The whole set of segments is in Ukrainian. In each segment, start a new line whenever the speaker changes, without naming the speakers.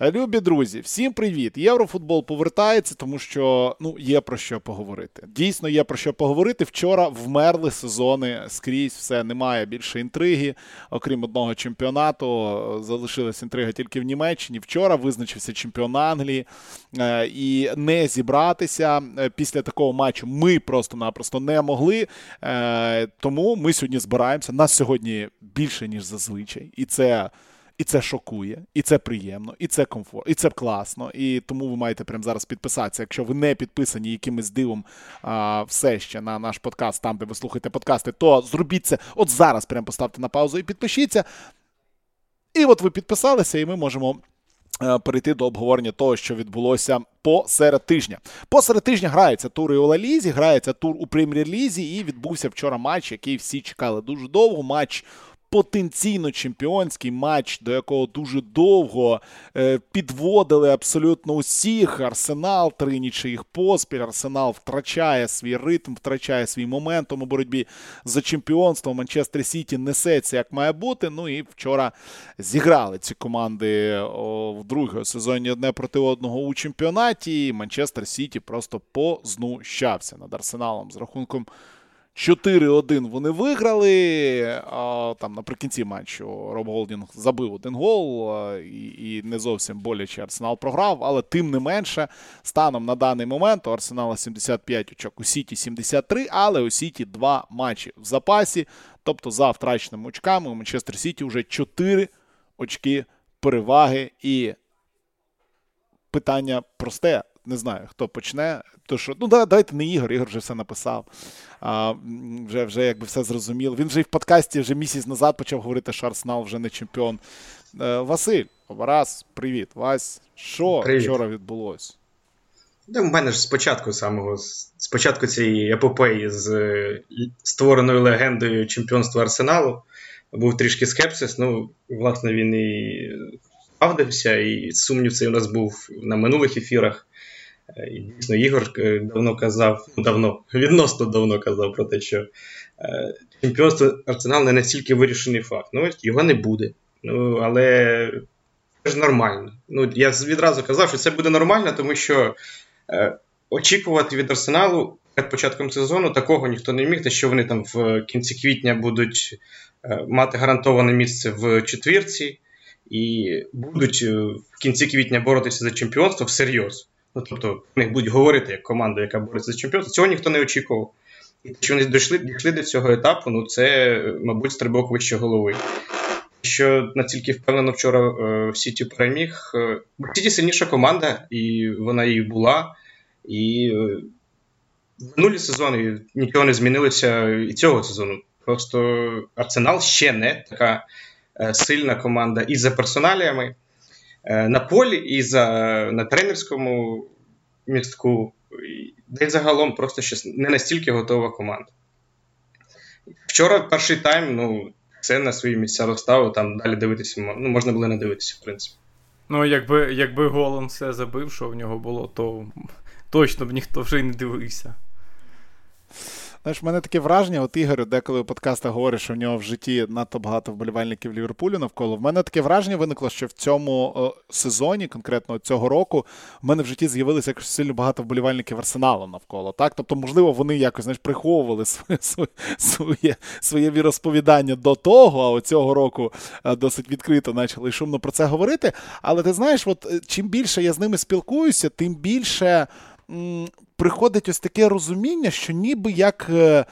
Любі друзі, всім привіт! Єврофутбол повертається, тому що ну є про що поговорити. Дійсно, є про що поговорити. Вчора вмерли сезони скрізь, все немає більше інтриги. Окрім одного чемпіонату, залишилась інтрига тільки в Німеччині. Вчора визначився чемпіон Англії е, і не зібратися е, після такого матчу. Ми просто-напросто не могли. Е, тому ми сьогодні збираємося. Нас сьогодні більше ніж зазвичай, і це. І це шокує, і це приємно, і це комфорт, і це класно. І тому ви маєте прямо зараз підписатися. Якщо ви не підписані якимось дивом а, все ще на наш подкаст, там де ви слухаєте подкасти, то зробіть це от зараз. Прямо поставте на паузу і підпишіться. І от ви підписалися, і ми можемо. Перейти до обговорення того, що відбулося посеред тижня. Посеред тижня грається тур і у Ла-Лізі, грається тур у прем'єр-лізі, і відбувся вчора матч, який всі чекали дуже довго. Матч потенційно чемпіонський матч, до якого дуже довго е, підводили абсолютно усіх. Арсенал три нічиїх поспіль. Арсенал втрачає свій ритм, втрачає свій моментум у боротьбі за чемпіонство. Манчестер Сіті несеться, як має бути. Ну і вчора зіграли ці команди в другому сезоні одне проти одного у чемпіонаті. Манчестер Сіті просто познущався над Арсеналом з рахунком. 4-1 вони виграли. А, Там наприкінці матчу Роб Голдінг забив один гол і, і не зовсім боляче Арсенал програв. Але тим не менше, станом на даний момент у Арсенала 75 очок, у Сіті 73, але у Сіті два матчі в запасі. Тобто за втраченими очками у Манчестер Сіті вже 4 очки переваги. І питання просте не знаю, хто почне. То що, ну давайте не Ігор, Ігор вже все написав. А, Вже вже якби все зрозуміло. Він вже і в подкасті вже місяць назад почав говорити, що Арсенал вже не чемпіон. Е, Василь, раз, привіт. Вась, що привіт. вчора відбулося?
У мене ж спочатку самого, спочатку цієї епопеї з е, створеною легендою чемпіонства Арсеналу був трішки скепсис. Ну, власне, він і правдився, і сумнів цей у нас був на минулих ефірах. І Дійсно, Ігор е, давно казав, ну, давно, відносно давно казав про те, що е, чемпіонство Арсенал не настільки вирішений факт. Ну, його не буде. Ну, Але це ж нормально. Ну, Я відразу казав, що це буде нормально, тому що е, очікувати від Арсеналу перед початком сезону такого ніхто не міг, те, що вони там в кінці квітня будуть е, мати гарантоване місце в четвірці. І будуть е, в кінці квітня боротися за чемпіонство всерйоз. Ну, тобто, них будуть говорити як команда, яка бореться за чемпіонство. Цього ніхто не очікував. І те, що вони дійшли, дійшли до цього етапу, ну це, мабуть, стрибок вище голови. Що настільки впевнено вчора е, в Сіті переміг. Е, Сіті сильніша команда, і вона і була. І е, в минулі сезони нічого не змінилося і цього сезону. Просто Арсенал ще не така сильна команда і за персоналіями. Е, на полі і за, на тренерському містку, де загалом просто щось не настільки готова команда. Вчора перший тайм, ну, це на свої місця розставив, там далі дивитися ну, можна було не дивитися, в принципі.
Ну, якби якби Голан все забив, що в нього було, то точно б ніхто вже й не дивився.
Знаєш, в мене таке враження, от Ігор, деколи у подкастах говорить, що в нього в житті надто багато вболівальників Ліверпулю навколо. В мене таке враження виникло, що в цьому сезоні, конкретно цього року, в мене в житті з'явилося якось сильно багато вболівальників Арсеналу навколо. Так? Тобто, можливо, вони якось знаєш, приховували своє своє, своє віросповідання до того, а цього року досить відкрито почали шумно про це говорити. Але ти знаєш, от е, чим більше я з ними спілкуюся, тим більше приходить ось таке розуміння, що ніби як. Е,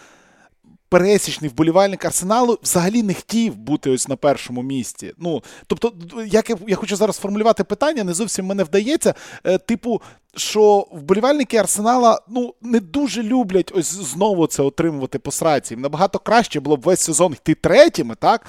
пересічний вболівальник арсеналу взагалі не хотів бути ось на першому місці. Ну, тобто, як я, я хочу зараз формулювати питання, не зовсім мене вдається. Е, типу, що вболівальники арсенала ну, не дуже люблять ось знову це отримувати по сраці. Набагато краще було б весь сезон йти третіми, так?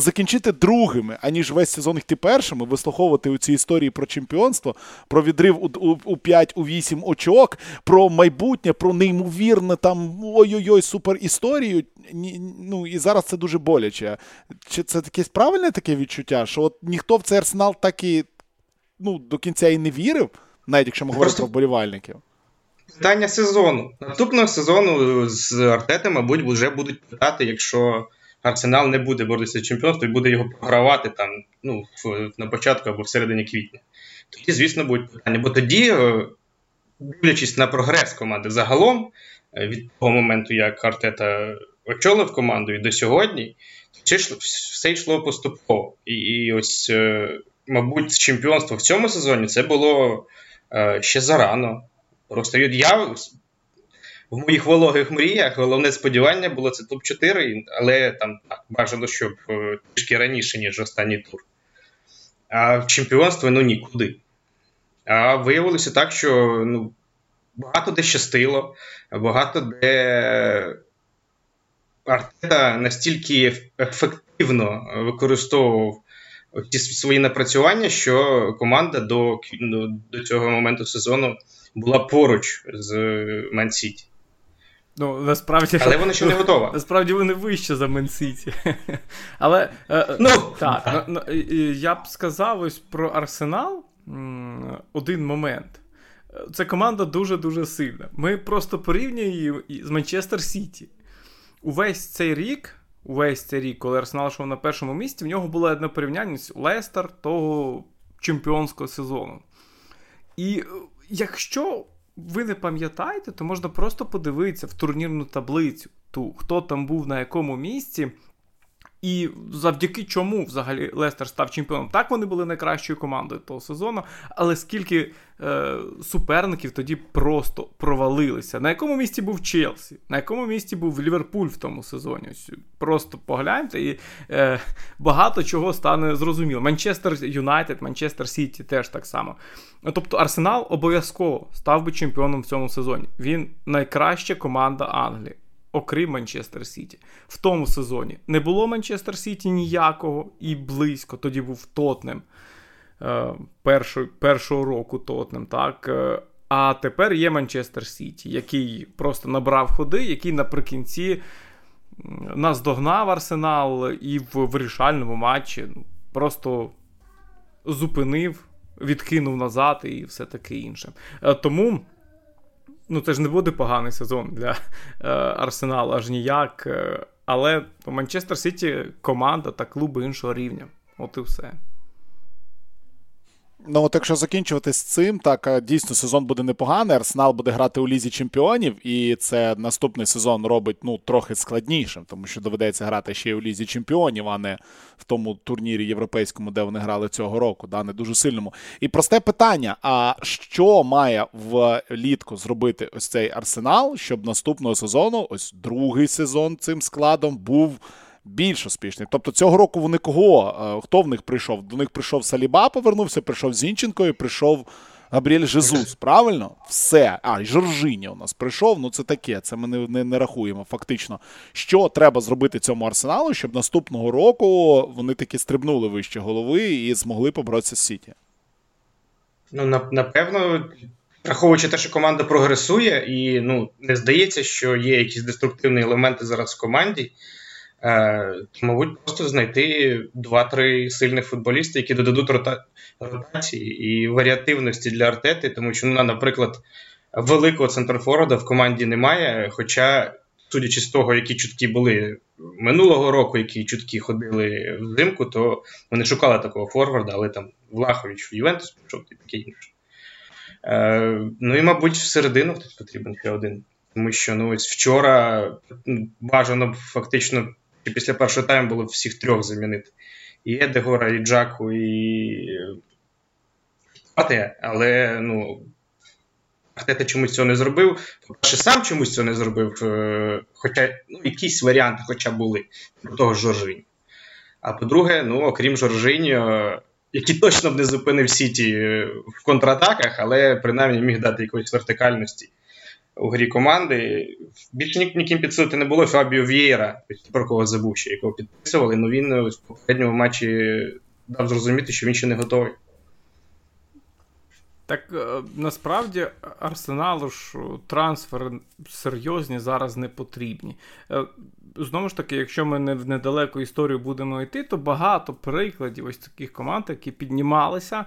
Закінчити другими, аніж весь сезон йти першими, вислуховувати у цій історії про чемпіонство, про відрив у, у, у 5 у 8 очок, про майбутнє, про неймовірне там ой-ой-ой, супер історію. Ну і зараз це дуже боляче. Чи це таке правильне таке відчуття, що от ніхто в цей арсенал так і ну, до кінця і не вірив, навіть якщо ми говоримо про вболівальників?
Питання сезону. Наступного сезону з Артети, мабуть, вже будуть питати, якщо Арсенал не буде боротися за чемпіонство і буде його програвати там ну, на початку або в середині квітня. Тоді, звісно, будуть питання. Бо тоді, е, дивлячись на прогрес команди загалом, е, від того моменту, як Артета очолив команду і до сьогодні, все йшло поступово. І, і ось, е, мабуть, чемпіонство в цьому сезоні це було ще зарано. Просто я в моїх вологих мріях головне сподівання було це топ-4, але там так, бажано, щоб е, трішки раніше, ніж останній тур. А в чемпіонство ну нікуди. А виявилося так, що ну, багато де щастило, багато де Артета настільки ефективно використовував ті свої напрацювання, що команда до, до цього моменту сезону була поруч з Ман-Сіті.
Ну, насправді,
Але вона ще не готова.
Насправді вони вище за Менсіті. Але е, ну, так, ну, я б сказав ось про Арсенал один момент. Це команда дуже-дуже сильна. Ми просто порівнюємо її з Манчестер Сіті. Увесь цей рік, увесь цей рік, коли Арсенал йшов на першому місці, в нього було одне порівняння з Лестер того чемпіонського сезону. І якщо ви не пам'ятаєте, то можна просто подивитися в турнірну таблицю, ту, хто там був на якому місці. І завдяки чому взагалі Лестер став чемпіоном. Так вони були найкращою командою того сезону, але скільки е, суперників тоді просто провалилися. На якому місці був Челсі, на якому місці був Ліверпуль в тому сезоні? Просто погляньте, і е, багато чого стане зрозуміло. Манчестер Юнайтед, Манчестер Сіті теж так само. Тобто Арсенал обов'язково став би чемпіоном в цьому сезоні. Він найкраща команда Англії окрім Манчестер Сіті. В тому сезоні не було Манчестер Сіті ніякого і близько. Тоді був Тотнем е, першого, першого року Тотнем. так. Е, а тепер є Манчестер Сіті, який просто набрав ходи, який наприкінці наздогнав Арсенал і в вирішальному матчі ну, просто зупинив, відкинув назад і все таке інше. Е, тому ну це ж не буде поганий сезон для е, Арсенала аж ніяк. Е, але Манчестер Сіті команда та клуби іншого рівня. От і все.
Ну, от якщо закінчувати з цим, так е, дійсно сезон буде непоганий. Арсенал буде грати у лізі чемпіонів, і це наступний сезон робить ну трохи складнішим, тому що доведеться грати ще й у лізі чемпіонів, а не в тому турнірі європейському, де вони грали цього року, да, не дуже сильному. І просте питання: а що має влітку зробити ось цей арсенал, щоб наступного сезону, ось другий сезон цим складом був більш успішний. Тобто цього року вони кого? Е, хто в них прийшов? До них прийшов Саліба, повернувся, прийшов Зінченко і прийшов Габріель Жезус. Правильно? Все. А, і Жоржиня у нас прийшов. Ну це таке, це ми не, не, не рахуємо. Фактично, що треба зробити цьому арсеналу, щоб наступного року вони таки стрибнули вище голови і змогли поборотися з Сіті.
Ну, напевно. Враховуючи те, що команда прогресує, і ну не здається, що є якісь деструктивні елементи зараз в команді. Е, мабуть, просто знайти два-три сильних футболісти, які додадуть рота... ротації і варіативності для артети, тому що, ну, наприклад, великого центрфорварда в команді немає. Хоча, судячи з того, які чутки були минулого року, які чутки ходили взимку, то вони шукали такого форварда, але там Влахович в Ювентус пішов і таке інше. Е, Ну і, мабуть, всередину хтось потрібен ще один. Тому що ну ось вчора бажано фактично і після першого тайму було всіх трьох замінити. І Едегора, і Джаку, і але ну. Артета чомусь цього не зробив. По-перше, сам чомусь цього не зробив, е, хоча ну, якісь варіанти хоча були до того Жоржинь. А по-друге, ну, окрім Жоржиньо, який точно б не зупинив Сіті в контратаках, але принаймні міг дати якоїсь вертикальності у грі команди. Більше ніким підсилити не було Фабіо В'єра, про кого забув ще, якого підписували, але він в попередньому матчі дав зрозуміти, що він ще не готовий.
Так е, насправді Арсеналу ж трансфери серйозні зараз не потрібні. Е, знову ж таки, якщо ми не в недалеку історію будемо йти, то багато прикладів ось таких команд, які піднімалися,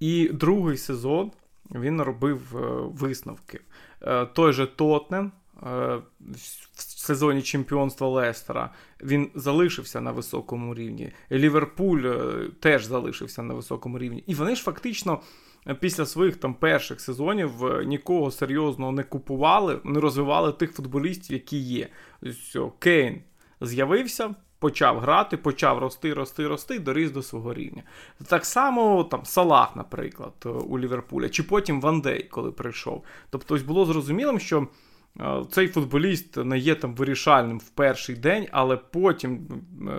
і другий сезон він робив е, висновки. Е, той же Тотнем в сезоні чемпіонства Лестера він залишився на високому рівні. Ліверпуль теж залишився на високому рівні. І вони ж фактично після своїх там перших сезонів е, нікого серйозного не купували, не розвивали тих футболістів, які є. Кейн з'явився. Почав грати, почав рости, рости, рости, доріс до свого рівня. Так само там Салах, наприклад, е, у Ліверпуля, чи потім Вандей, коли прийшов. Тобто, було зрозумілим, що е, цей футболіст не є там вирішальним в перший день, але потім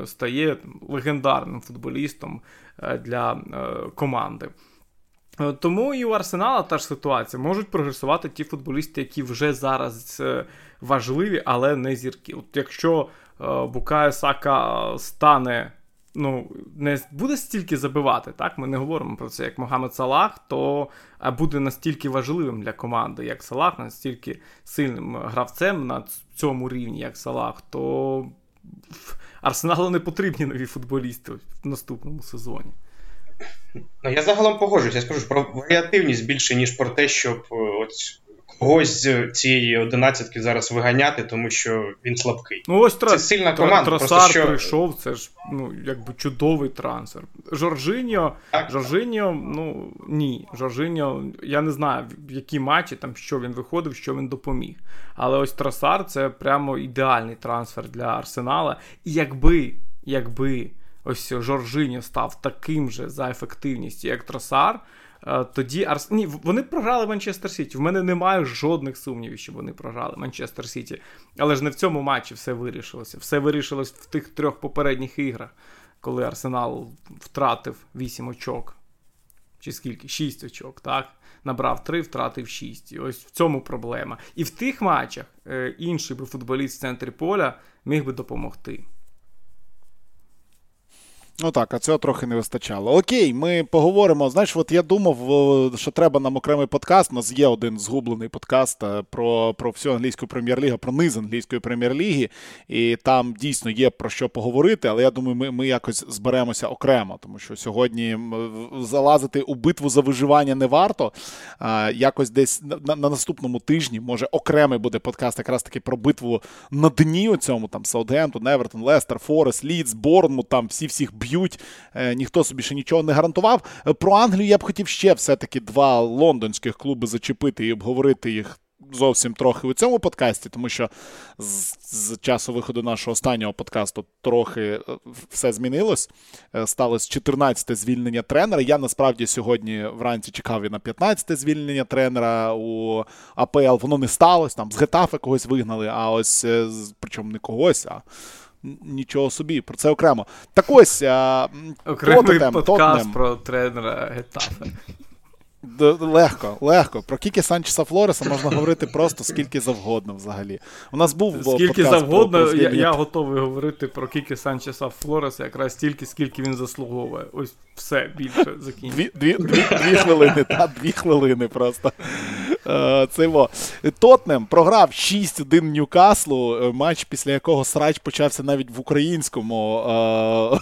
стає легендарним футболістом для команди. Е, тому і у Арсенала та ж ситуація можуть прогресувати ті футболісти, які вже зараз е, важливі, але не зірки. От Якщо е, Букая Сака стане, ну, не буде стільки забивати, так, ми не говоримо про це як Могамед Салах, то буде настільки важливим для команди, як Салах, настільки сильним гравцем на цьому рівні, як Салах, то Арсеналу не потрібні нові футболісти в наступному сезоні.
Ну, Я загалом погоджуюсь, я скажу про варіативність більше, ніж про те, щоб е, от когось цієї одинадцятки зараз виганяти, тому що він слабкий.
Ну ось Це сильна команда. Тросар просто, що... прийшов, це ж ну, якби чудовий трансфер. Жоржиньо, Жоржиньо, ну ні. Жоржиньо, я не знаю, в які матчі там що він виходив, що він допоміг. Але ось Тросар це прямо ідеальний трансфер для Арсенала. І якби, якби ось Жоржиньо став таким же за ефективністю, як Тросар, е, тоді Арс... Ні, вони програли Манчестер Сіті. В мене немає жодних сумнівів, що вони програли Манчестер Сіті. Але ж не в цьому матчі все вирішилося. Все вирішилось в тих трьох попередніх іграх, коли Арсенал втратив 8 очок. Чи скільки? 6 очок, так? Набрав 3, втратив 6. І ось в цьому проблема. І в тих матчах е, інший би футболіст в центрі поля міг би допомогти.
Ну так, а цього трохи не вистачало. Окей, ми поговоримо. Знаєш, от я думав, що треба нам окремий подкаст. У нас є один згублений подкаст е, про про всю англійську прем'єр-лігу, про низ англійської прем'єр-ліги. І там дійсно є про що поговорити, але я думаю, ми ми якось зберемося окремо, тому що сьогодні залазити у битву за виживання не варто. А, Якось десь на, на наступному тижні, може, окремий буде подкаст якраз таки про битву на дні у цьому там Саутгемптон, Евертон, Лестер, Форест, Лідс, Борнмут, там всі всіх б'ють. Е, ніхто собі ще нічого не гарантував. Е, про Англію я б хотів ще все-таки два лондонських клуби зачепити і обговорити їх. Зовсім трохи у цьому подкасті, тому що з, з часу виходу нашого останнього подкасту трохи е, все змінилось. Сталося 14 звільнення тренера. Я насправді сьогодні вранці чекав і на 15-те звільнення тренера у АПЛ. Воно не сталося. Там з Гетафи когось вигнали, а ось причому не когось, а нічого собі, про це окремо. Так ось.
Окремий подкаст Тотнем. про тренера Гетафе.
Легко, легко. Про Кікі Санчеса Флореса можна говорити просто скільки завгодно взагалі. У нас був
скільки завгодно, про, про я я готовий говорити про Кікі Санчеса Флореса якраз стільки, скільки він заслуговує. Ось все більше закінчено.
Дві, дві, дві, дві хвилини, та, дві хвилини просто. Е, це во. Тотнем програв 6-1 Ньюкаслу, е, матч, після якого срач почався навіть в українському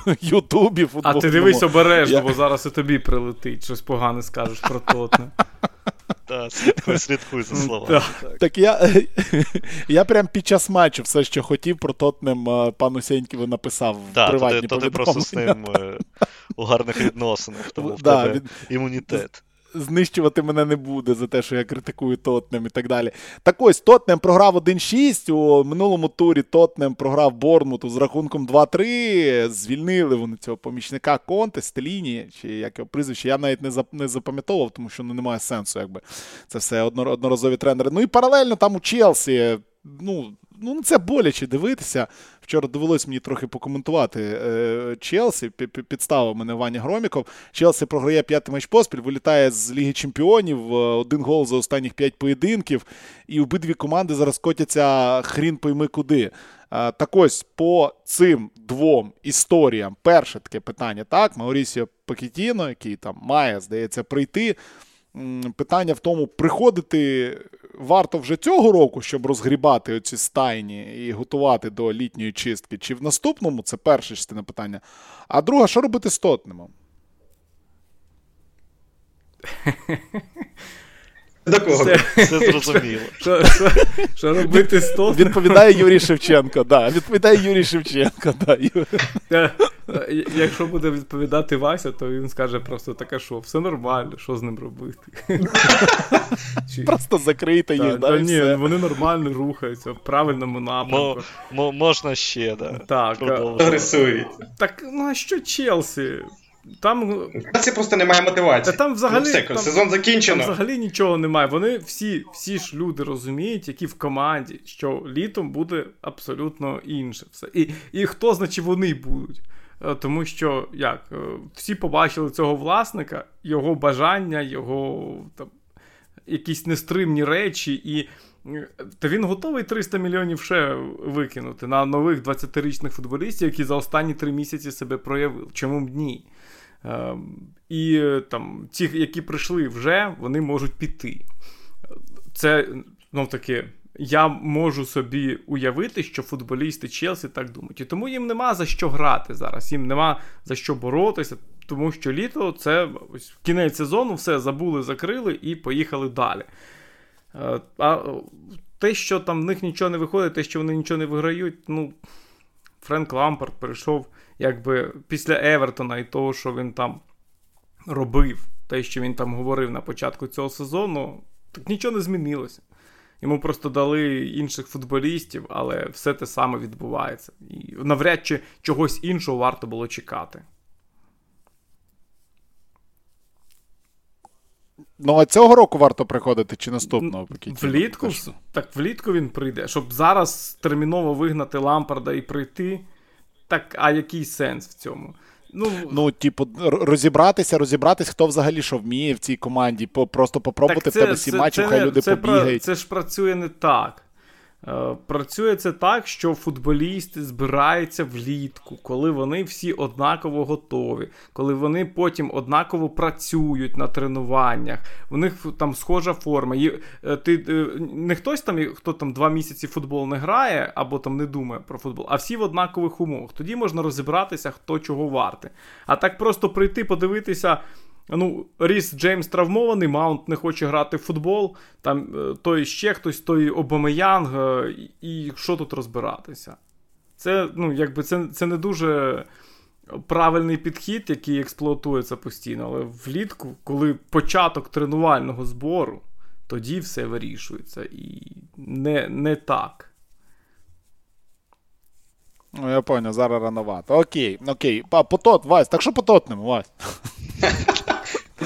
е, Ютубі.
А ти дивись обережно, бо зараз і тобі прилетить. Щось погане скажеш про Тотнем.
Так, слідкуй, слідкуй за словами.
Так я я прям під час матчу все, що хотів про Тотнем пану Сеньківу написав в приватні
То ти просто з ним у гарних відносинах, тому в тебе імунітет
знищувати мене не буде за те, що я критикую Тотнем і так далі. Так ось Тотнем програв 1-6. У минулому турі Тотнем програв Борнмуту з рахунком 2-3. Звільнили вони цього помічника Конте, Стеліні, чи як його прізвище. Я навіть не запам'ятовував, тому що ну, немає сенсу, якби це все одноразові тренери. Ну і паралельно там у Челсі. Ну, ну це боляче дивитися. Вчора довелось мені трохи покоментувати е, Челсі. Підставив мене Ваня Громіков. Челсі програє п'ятий матч поспіль, вилітає з Ліги Чемпіонів, е, один гол за останніх п'ять поєдинків. І обидві команди зараз котяться хрін пойми куди. Е, так ось по цим двом історіям перше таке питання, так, Маурісіо Пакетіно, який там має, здається, прийти. Питання в тому, приходити варто вже цього року, щоб розгрібати оці стайні і готувати до літньої чистки, чи в наступному це перша частина питання. А друга, що робити з Тотнемом?
До кого?
Це зрозуміло.
Що, що, що робити з того?
Відповідає Юрій Шевченко, да. Відповідає Юрій Шевченко, да.
Е, якщо буде відповідати Вася, то він скаже просто таке, що все нормально, що з ним робити.
Просто закрийте їх, да,
Ні, вони нормально рухаються в правильному напрямку.
Можна ще, да.
Так.
Рисують.
Так, ну а що Челсі? Там
це просто немає мотивації.
Та там взагалі
ну, все,
там,
сезон закінчено.
Там взагалі нічого немає. Вони всі всі ж люди розуміють, які в команді, що літом буде абсолютно інше все. І і хто значить вони будуть? Е, тому що як е, всі побачили цього власника, його бажання, його там якісь нестримні речі, і е, та він готовий 300 мільйонів ще викинути на нових 20-річних футболістів, які за останні три місяці себе проявили. Чому б ні? Ем, і там ті, які прийшли вже, вони можуть піти. Це ну таки. Я можу собі уявити, що футболісти Челсі так думають. І тому їм нема за що грати зараз, їм нема за що боротися, тому що літо це ось кінець сезону, все забули, закрили і поїхали далі. Е, а те, що там в них нічого не виходить, те, що вони нічого не виграють, ну, Френк Лампард прийшов якби після Евертона і того, що він там робив, те, що він там говорив на початку цього сезону, так нічого не змінилося. Йому просто дали інших футболістів, але все те саме відбувається. І навряд чи чогось іншого варто було чекати.
Ну, а цього року варто приходити чи наступного
Влітку? Так влітку він прийде. Щоб зараз терміново вигнати Лампарда і прийти. Так, а який сенс в цьому?
Ну, ну, типу, розібратися, розібратись, хто взагалі що вміє в цій команді. Просто попробувати в тебе сімачу, хай люди
це,
побігають.
Це ж працює не так. Е, працює це так, що футболісти збираються влітку, коли вони всі однаково готові, коли вони потім однаково працюють на тренуваннях. У них там схожа форма. Є, е, ти, е, Не хтось там, хто там два місяці футбол не грає або там не думає про футбол, а всі в однакових умовах. Тоді можна розібратися, хто чого варте. А так просто прийти, подивитися. Ну, Ріс Джеймс травмований, Маунт не хоче грати в футбол. Там е, той ще хтось, той Обамеянг, е, і що тут розбиратися? Це ну, якби це, це не дуже правильний підхід, який експлуатується постійно. Але влітку, коли початок тренувального збору, тоді все вирішується. І не, не так.
Ну, я понял, зараз рановато. Окей, окей. Потот, Вась, так що по Тотнему, Вась?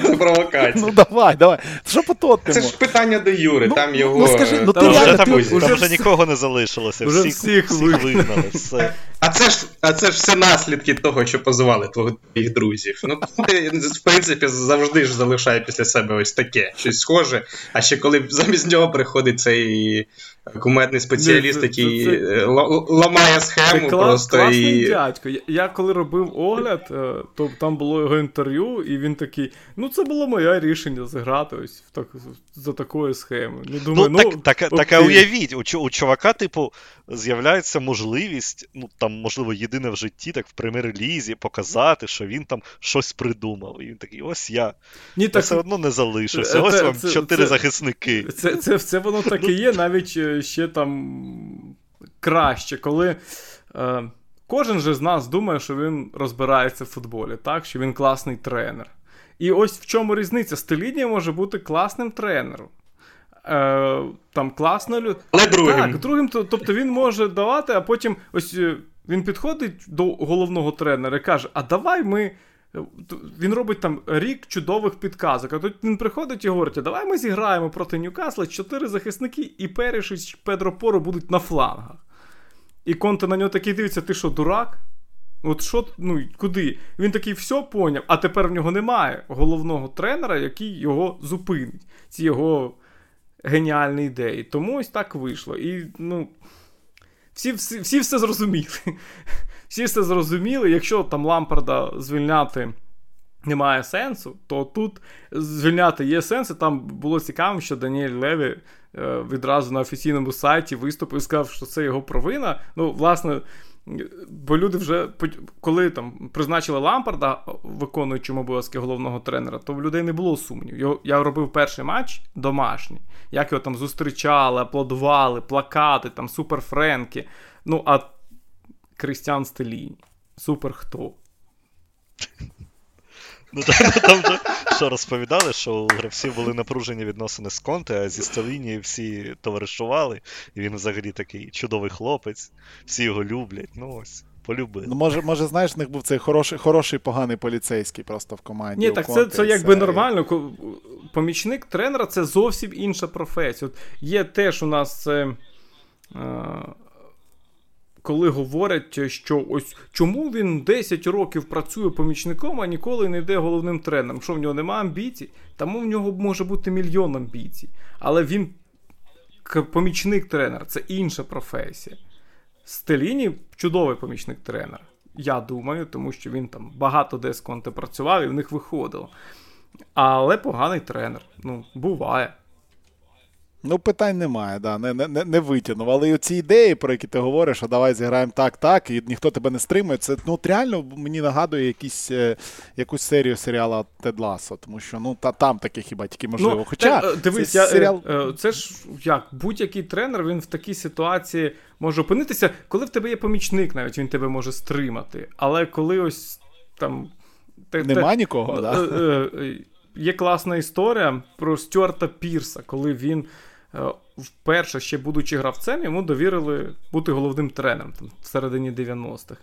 Це провокація.
Ну давай, давай. Що по Тоттему?
Це ж питання до Юри,
ну,
там
ну,
його.
Ну скажи, ну ти
там,
реально,
там,
ти,
там вже, вже нікого не залишилося,
вже
всіх, всіх, всіх вигнали. все.
А це ж а це ж все наслідки того, що позивали твоїх друзів. Ну ти, в принципі, завжди ж залишає після себе ось таке, щось схоже. А ще коли замість нього приходить цей кумедний спеціаліст, який це, це, ламає схему. Це клас, просто
класний
і...
дядько. Я, я коли робив огляд, е, то там було його інтерв'ю, і він такий: ну, це було моє рішення зіграти ось в так, за такою схемою. Ну, думаю, ну,
ну, так, так, так а уявіть, у, у чувака, типу, з'являється можливість, ну там, можливо, єдине в житті, так в прем'єр-лізі, показати, що він там щось придумав. І він такий, ось я. Ні, я так... все одно не залишився. Ось це, вам це, чотири це, захисники.
Це це, це воно так і є, навіть е, ще там краще, коли. Е, Кожен же з нас думає, що він розбирається в футболі, так? що він класний тренер. І ось в чому різниця. Стелінія може бути класним тренером. Е, Там класно люд...
Але другим.
Так, другим, тобто він може давати, а потім ось е, він підходить до головного тренера і каже: А давай ми. Він робить там рік чудових підказок. А тут він приходить і говорить: а давай ми зіграємо проти Ньюкасла чотири захисники, і Перішич Педро Поро будуть на флангах. І Конте на нього такий дивиться: ти що, дурак? От що, ну куди? Він такий все поняв, а тепер в нього немає головного тренера, який його зупинить. Ці його геніальні ідеї. Тому ось так вийшло. І ну, всі всі, всі все зрозуміли. Всі все зрозуміли. Якщо там Лампарда звільняти немає сенсу, то тут звільняти є сенс. І Там було цікаво, що Даніель Леві е, відразу на офіційному сайті виступив і сказав, що це його провина. Ну, власне. Бо люди вже коли там призначили Лампарда, виконуючим обов'язки головного тренера, то в людей не було сумнів. Я робив перший матч домашній, як його там зустрічали, аплодували, плакати, там Супер Френки. Ну, а Крістіан Стеліні. Супер хто?
Ну, там, там же, що розповідали, що у гравців були напружені відносини з Конте, а зі Сталіні всі товаришували, і він взагалі такий чудовий хлопець, всі його люблять. Ну ось. Полюбили.
Ну, може, може, знаєш, в них був цей хороший, хороший поганий поліцейський просто в команді.
Ні, так це це якби нормально. Помічник тренера це зовсім інша професія. От Є теж у нас це. Коли говорять, що ось чому він 10 років працює помічником, а ніколи не йде головним тренером. Що в нього немає амбіцій? Тому в нього може бути мільйон амбіцій. Але він помічник тренера це інша професія. Стеліні чудовий помічник тренера. Я думаю, тому що він там багато де з конте працював і в них виходило. Але поганий тренер. Ну, буває.
Ну, питань немає, да, не не, не витягнув. Але ці ідеї, про які ти говориш, що давай зіграємо так, так, і ніхто тебе не стримує, це ну, реально мені нагадує якісь, е, якусь серію серіалу Тед Ласо, тому що ну, та, там таке хіба тільки можливо. Ну, Хоча
те, дивись, це, я, серіал... Е, це ж як будь-який тренер він в такій ситуації може опинитися, коли в тебе є помічник, навіть він тебе може стримати. Але коли ось там.
Те, Нема те, нікого, да?
Е, є класна історія про Стюарта Пірса, коли він. Е, вперше, ще будучи гравцем, йому довірили бути головним тренером там, в середині 90-х.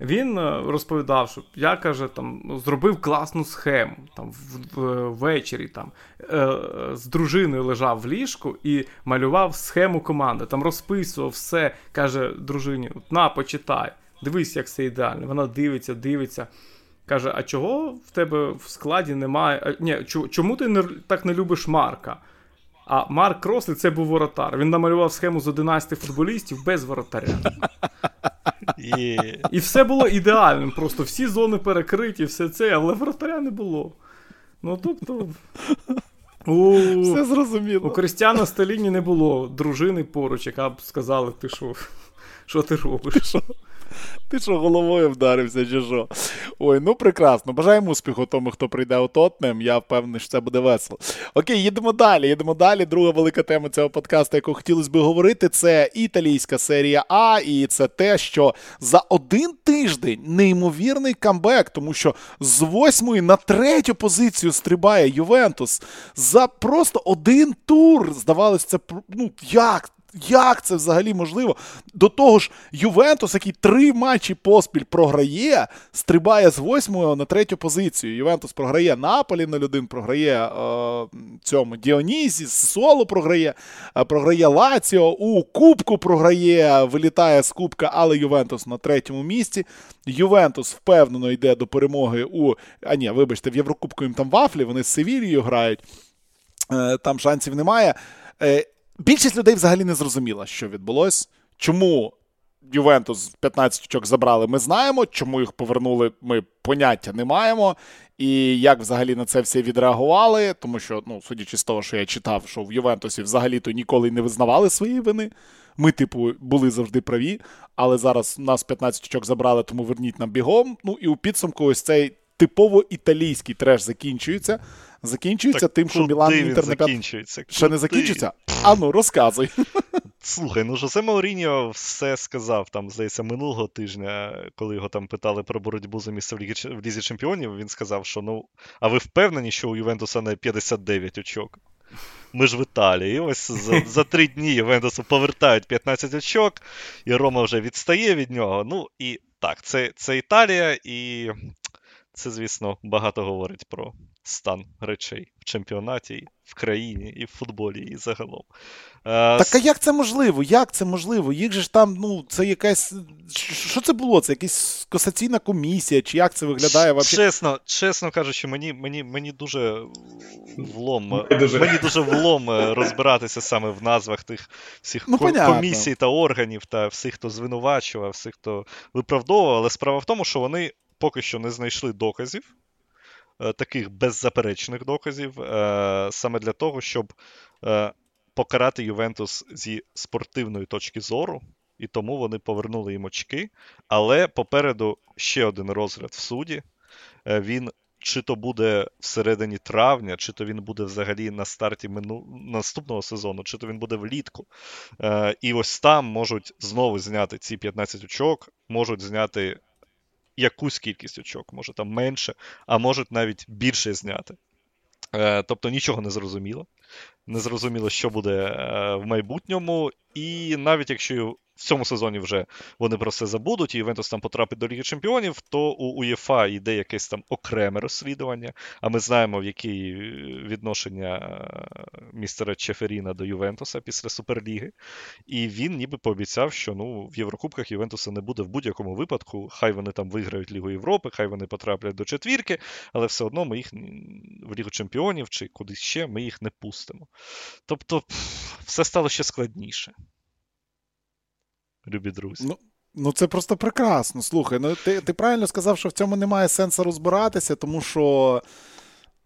Він е, розповідав, що я каже, там зробив класну схему там ввечері там е, з дружиною лежав в ліжку і малював схему команди. Там розписував все. Каже дружині: на, почитай, дивись, як це ідеально. Вона дивиться, дивиться. Каже: А чого в тебе в складі немає? Ні, чому ти не так не любиш Марка? А Марк Рослі це був воротар. Він намалював схему з 11 футболістів без воротаря. І все було ідеальним. Просто всі зони перекриті, все це, але воротаря не було. Ну тобто.
У, Все зрозуміло.
У Кристіана Сталіні не було дружини поруч, яка б сказала, ти що, що ти робиш?
Ти що головою вдарився, чи що? Ой, ну прекрасно. Бажаємо успіху тому, хто прийде у Тотнем. Я впевнений, що це буде весело. Окей, їдемо далі. Їдемо далі. Друга велика тема цього подкасту, яку хотілося би говорити, це італійська серія А, і це те, що за один тиждень неймовірний камбек, тому що з восьмої на третю позицію стрибає Ювентус за просто один тур. Здавалось, це ну як? Як це взагалі можливо? До того ж, Ювентус, який три матчі поспіль програє, стрибає з восьмої на третю позицію. Ювентус програє Наполі 0-1, програє е, цьому Діонізі, Соло програє, е, програє Лаціо, у Кубку програє, вилітає з Кубка, але Ювентус на третьому місці. Ювентус впевнено йде до перемоги у. А ні, вибачте, в Єврокубку їм там вафлі, вони з Севілією грають. Е, там шансів немає. Більшість людей взагалі не зрозуміла, що відбулось. Чому Ювентус 15 очок забрали, ми знаємо. Чому їх повернули, ми поняття не маємо. І як взагалі на це всі відреагували, тому що, ну, судячи з того, що я читав, що в Ювентусі взагалі-то ніколи не визнавали свої вини. Ми, типу, були завжди праві, але зараз нас 15 очок забрали, тому верніть нам бігом. Ну і у підсумку ось цей типово італійський треш закінчується закінчується
так,
тим, що Мілан Інтер
на закінчується.
Ще не закінчується? А ну, розказуй.
Слухай, ну Жозе Мауріньо все сказав там, здається, минулого тижня, коли його там питали про боротьбу за місце в, Лігі, в Лізі Чемпіонів, він сказав, що ну, а ви впевнені, що у Ювентуса не 59 очок? Ми ж в Італії. І ось за за три дні Ювентусу повертають 15 очок, і Рома вже відстає від нього. Ну і так, це це Італія, і це, звісно, багато говорить про стан речей в чемпіонаті, в країні, і в футболі, і загалом.
Е, так а як це можливо? Як це можливо? Їх же ж там, ну, це якась. Що це було? Це якась касаційна комісія, чи як це виглядає?
Вообще? Чесно чесно кажучи, мені мені, мені дуже влом дуже. мені дуже влом е, розбиратися саме в назвах тих всіх ну, комісій та органів та всіх, хто звинувачував, всіх, хто виправдовував. Але справа в тому, що вони поки що не знайшли доказів. Е, таких беззаперечних доказів е, саме для того, щоб е, покарати Ювентус зі спортивної точки зору, і тому вони повернули їм очки. Але попереду ще один розгляд в суді. Він чи то буде всередині травня, чи то він буде взагалі на старті мину... наступного сезону, чи то він буде влітку. І ось там можуть знову зняти ці 15 очок, можуть зняти якусь кількість очок, може там менше, а можуть навіть більше зняти. Е, Тобто нічого не зрозуміло. Не зрозуміло, що буде е, в майбутньому, і навіть якщо в цьому сезоні вже вони про це забудуть, і Ювентус там потрапить до Ліги Чемпіонів, то у УЄФА йде якесь там окреме розслідування. А ми знаємо, в які відношення е, містера Чеферіна до Ювентуса після Суперліги. І він ніби пообіцяв, що ну, в Єврокубках Ювентуса не буде в будь-якому випадку. Хай вони там виграють Лігу Європи, хай вони потраплять до четвірки, але все одно ми їх в Лігу Чемпіонів чи кудись ще ми їх не пустимо. Тобто, все стало ще складніше любі друзі.
Ну, ну це просто прекрасно. Слухай, ну ти, ти правильно сказав, що в цьому немає сенсу розбиратися, тому що.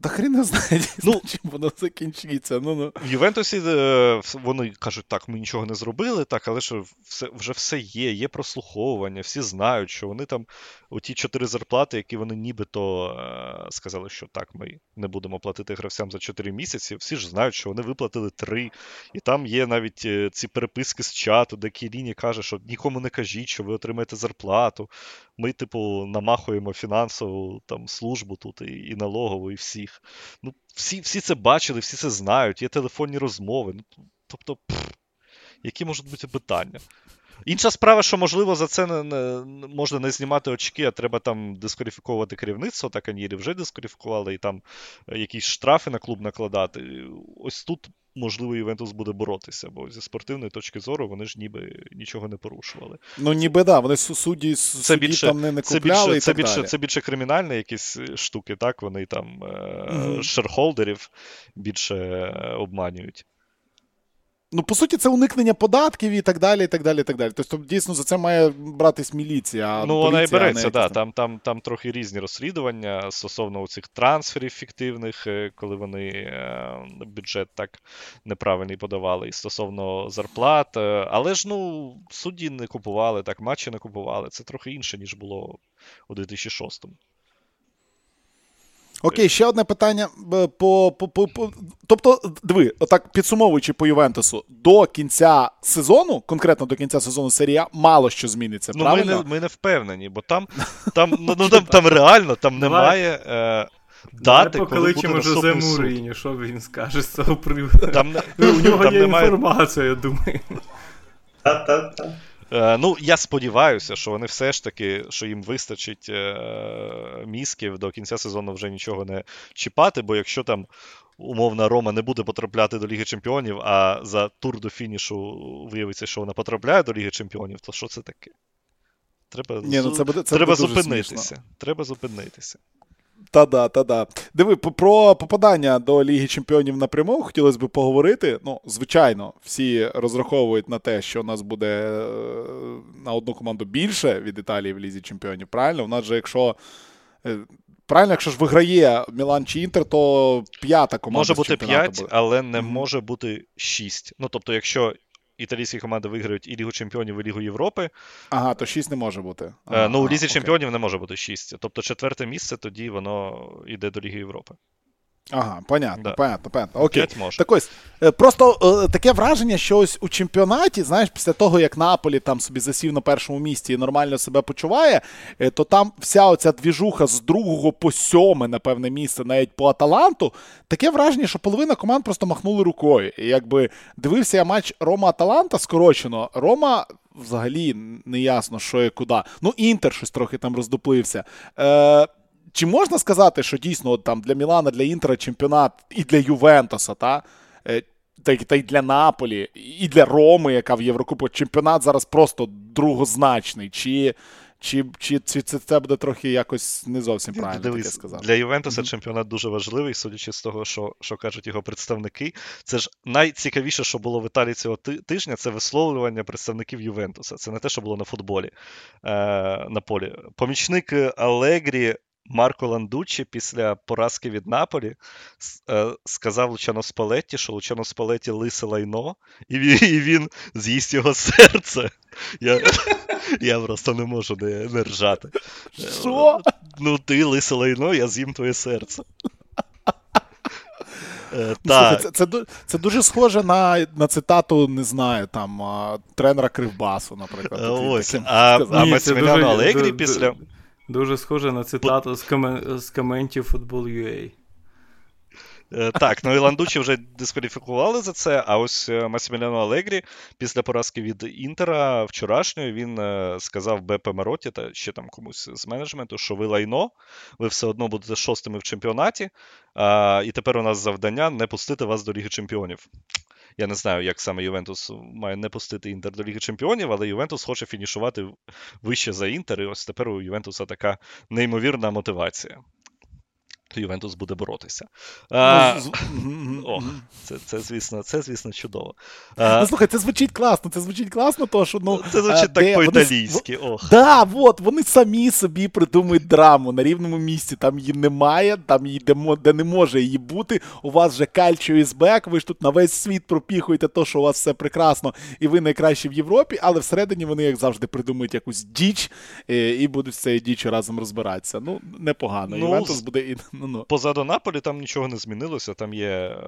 Та хрін не знає, ну, чим воно закінчиться. Ну, ну.
В Ювентусі е, вони кажуть, так, ми нічого не зробили, так, але що все, вже все є, є прослуховування, всі знають, що вони там оті чотири зарплати, які вони нібито е, сказали, що так, ми не будемо платити гравцям за 4 місяці, всі ж знають, що вони виплатили 3. І там є навіть е, ці переписки з чату, де Кіліні каже, що нікому не кажіть, що ви отримаєте зарплату. Ми, типу, намахуємо фінансову там службу тут і, і налогову, і всіх. Ну, Всі всі це бачили, всі це знають, є телефонні розмови. Ну, Тобто, пф, які можуть бути питання? Інша справа, що, можливо, за це не, не, можна не знімати очки, а треба там дискваліфіковувати керівництво, так Анірі вже дискваліфікували, і там е, якісь штрафи на клуб накладати. Ось тут, можливо, Ювентус буде боротися, бо зі спортивної точки зору вони ж ніби нічого не порушували.
Ну, ніби да, вони судді, судді це більше, там не, не купляли.
Це
більше,
і
так
більше,
далі.
це більше кримінальні якісь е, штуки, так? Вони там mm-hmm. шерхолдерів більше обманюють.
Ну, по суті, це уникнення податків і так далі. і так далі, і так далі. Тобто, дійсно, за це має братись міліція.
ну, вона і береться, да. Там там, там трохи різні розслідування стосовно цих трансферів фіктивних, е, коли вони е, бюджет так неправильний подавали, і стосовно зарплат. Е, але ж ну, судді не купували, так, матчі не купували. Це трохи інше, ніж було у 2006-му.
Окей, ще одне питання. По, по, по, по, Тобто, диви, отак підсумовуючи по Ювентусу, до кінця сезону, конкретно до кінця сезону серія, мало що зміниться.
Ну,
правильно?
Ми не ми не впевнені, бо там там, ну, ну, там, там реально там немає. Е... Дати,
коли буде Жозе Муріні, що він скаже з цього приводу. Там, У нього там є немає... інформація, я думаю.
Та-та-та.
Е, ну, я сподіваюся, що вони все ж таки, що їм вистачить е, мізків до кінця сезону вже нічого не чіпати, бо якщо там. Умовна Рома не буде потрапляти до Ліги Чемпіонів, а за тур до фінішу виявиться, що вона потрапляє до Ліги Чемпіонів, то що це таке? Треба,
Ні, ну це буде, це
треба
буде
зупинитися. Треба зупинитися.
Та-да, та-да. Диви, про попадання до Ліги Чемпіонів напряму хотілося б поговорити. Ну, звичайно, всі розраховують на те, що у нас буде е, на одну команду більше від Італії в Лізі Чемпіонів. Правильно? У нас же, якщо. Е, правильно, якщо ж виграє Мілан чи Інтер, то п'ята команда.
Може бути п'ять, але не mm-hmm. може бути шість. Ну, тобто, якщо італійські команди виграють і Лігу Чемпіонів, і Лігу Європи.
Ага, то 6 не може бути.
Е,
ага,
ну, у Лізі
окей.
Чемпіонів не може бути 6. Тобто четверте місце тоді воно йде до Ліги Європи.
Ага, понятно,
Да.
понятно, понятно. Окей. Так ось, е, просто е, таке враження, що ось у чемпіонаті, знаєш, після того, як Наполі там собі засів на першому місці і нормально себе почуває, е, то там вся оця двіжуха з другого по сьоме, напевне, місце, навіть по Аталанту, таке враження, що половина команд просто махнули рукою. І якби дивився я матч Рома-Аталанта скорочено, Рома. Взагалі не ясно, що і куди. Ну, Інтер щось трохи там роздуплився. Е, чи можна сказати, що дійсно от, там для Мілана, для Інтера чемпіонат і для Ювентуса, та, е, та, та й для Наполі, і для Роми, яка в Єврокубку чемпіонат зараз просто другозначний? Чи чи, чи, чи це, це буде трохи якось не зовсім правильно
Дивись,
таке сказати?
Для Ювентуса
mm-hmm.
чемпіонат дуже важливий, судячи з того, що що кажуть його представники. Це ж найцікавіше, що було в Італії цього тижня, це висловлювання представників Ювентуса. Це не те, що було на футболі е, на полі. Помічник Алегрі Марко Ландучі після поразки від Наполі е, сказав Лучано Спалетті, що Лучано Спалетті лисе лайно, і він з'їсть його серце. Я я просто не можу не, не ржати.
Що?
Ну, ти лисе лайно, я з'їм твоє серце.
Е, ну. Це, це це, дуже схоже на на цитату, не знаю, там тренера Кривбасу, наприклад.
Ось, А а Масіміляно Алегрі після.
Дуже схоже на цитату з, комен... з коментів Football.ua.
Е, так, ну і Ландучі вже дискваліфікували за це. А ось е, Масіміляно Алегрі після поразки від Інтера вчорашньої він е, сказав БП Мароті та ще там комусь з менеджменту, що ви лайно, ви все одно будете шостими в чемпіонаті, і тепер у нас завдання не пустити вас до Ліги Чемпіонів. Я не знаю, як саме Ювентус має не пустити Інтер до Ліги Чемпіонів, але Ювентус хоче фінішувати вище за Інтер. І ось тепер у Ювентуса така неймовірна мотивація то Ювентус буде боротися. Ну, а, О, це, це, звісно, це, звісно, чудово.
А, ну, Слухай, це звучить класно, це звучить класно, то що ну.
Це звучить а, так по-італійськи. Вони... ох.
Да, от, вони самі собі придумують драму на рівному місці. Там її немає, там її де, де не може її бути. У вас вже кальчо із бек, ви ж тут на весь світ пропіхуєте то, що у вас все прекрасно, і ви найкращі в Європі, але всередині вони, як завжди, придумують якусь діч і, і будуть з цією діччю разом розбиратися. Ну, непогано. Ну, Ювентус буде і. Ну,
ну. Позаду Наполі там нічого не змінилося. Там є е,